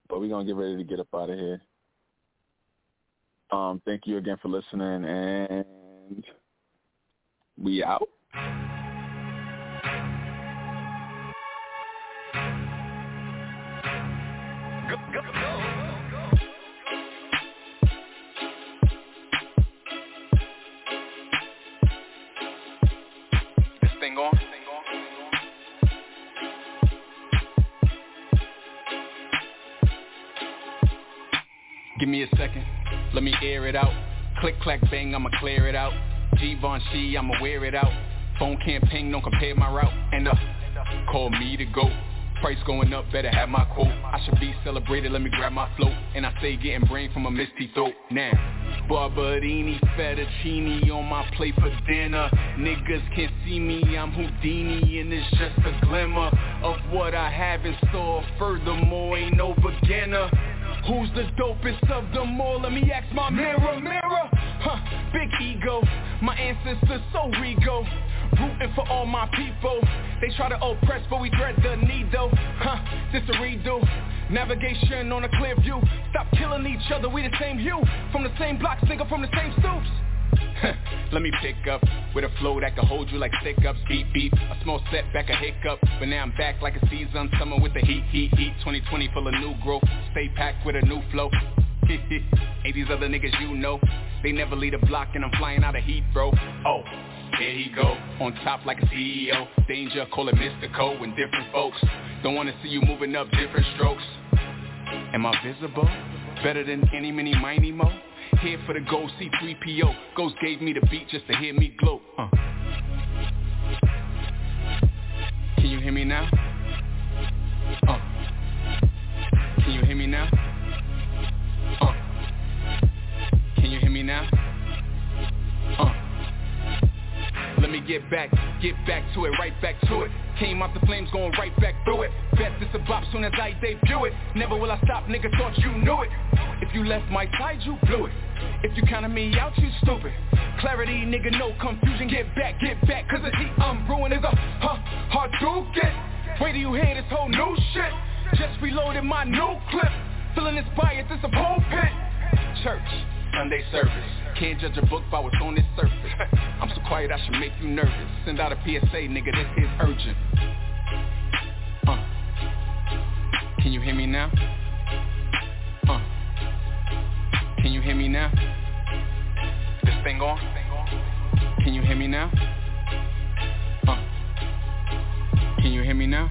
But we're gonna get ready to get up out of here. Um, thank you again for listening, and we out. This thing on? Give me a second, let me air it out. Click, clack, bang, I'ma clear it out. Givenchy, I'ma wear it out. Phone ping, don't compare my route. And uh, call me to go. Price going up, better have my quote. I should be celebrated, let me grab my float. And I say getting brain from a misty throat. Now, Barberini, fettuccine on my plate for dinner. Niggas can't see me, I'm Houdini, and it's just a glimmer of what I have in store. Furthermore, ain't no beginner. Who's the dopest of them all? Let me ask my mirror, mirror. Huh, big ego, my ancestors so regal. Rooting for all my people. They try to oppress, but we dread the need though. Huh, this a redo. Navigation on a clear view. Stop killing each other, we the same hue. From the same block, nigga from the same stoops. Let me pick up with a flow that can hold you like stick ups, beep beep. A small setback, a hiccup, but now I'm back like a season summer with the heat, heat, heat. 2020 full of new growth, stay packed with a new flow. Ain't these other niggas you know? They never lead a block and I'm flying out of heat, bro. Oh, here he go, on top like a CEO. Danger, call it mystical and different folks. Don't wanna see you moving up different strokes. Am I visible? Better than any, mini, miny, mo? Here for the gold C3PO. Ghost gave me the beat just to hear me gloat. Uh. Can you hear me now? Uh. Can you hear me now? Uh. Can you hear me now? Let me get back, get back to it, right back to it. Came out the flames, going right back through it. Bet this a bop soon as I debut it. Never will I stop, nigga, thought you knew it. If you left my side, you blew it. If you counted me out, you stupid. Clarity, nigga, no confusion. Get back, get back, cause the heat I'm brewing is a huh, hard to get. Wait till you hear this whole new shit. Just reloaded my new clip. Feeling inspired, this a pulpit. Church, Sunday service. Can't judge a book by what's on its surface. I'm so quiet I should make you nervous. Send out a PSA, nigga, this is urgent. Uh. Can you hear me now? Uh. Can you hear me now? This thing on? Can you hear me now? Uh. Can you hear me now?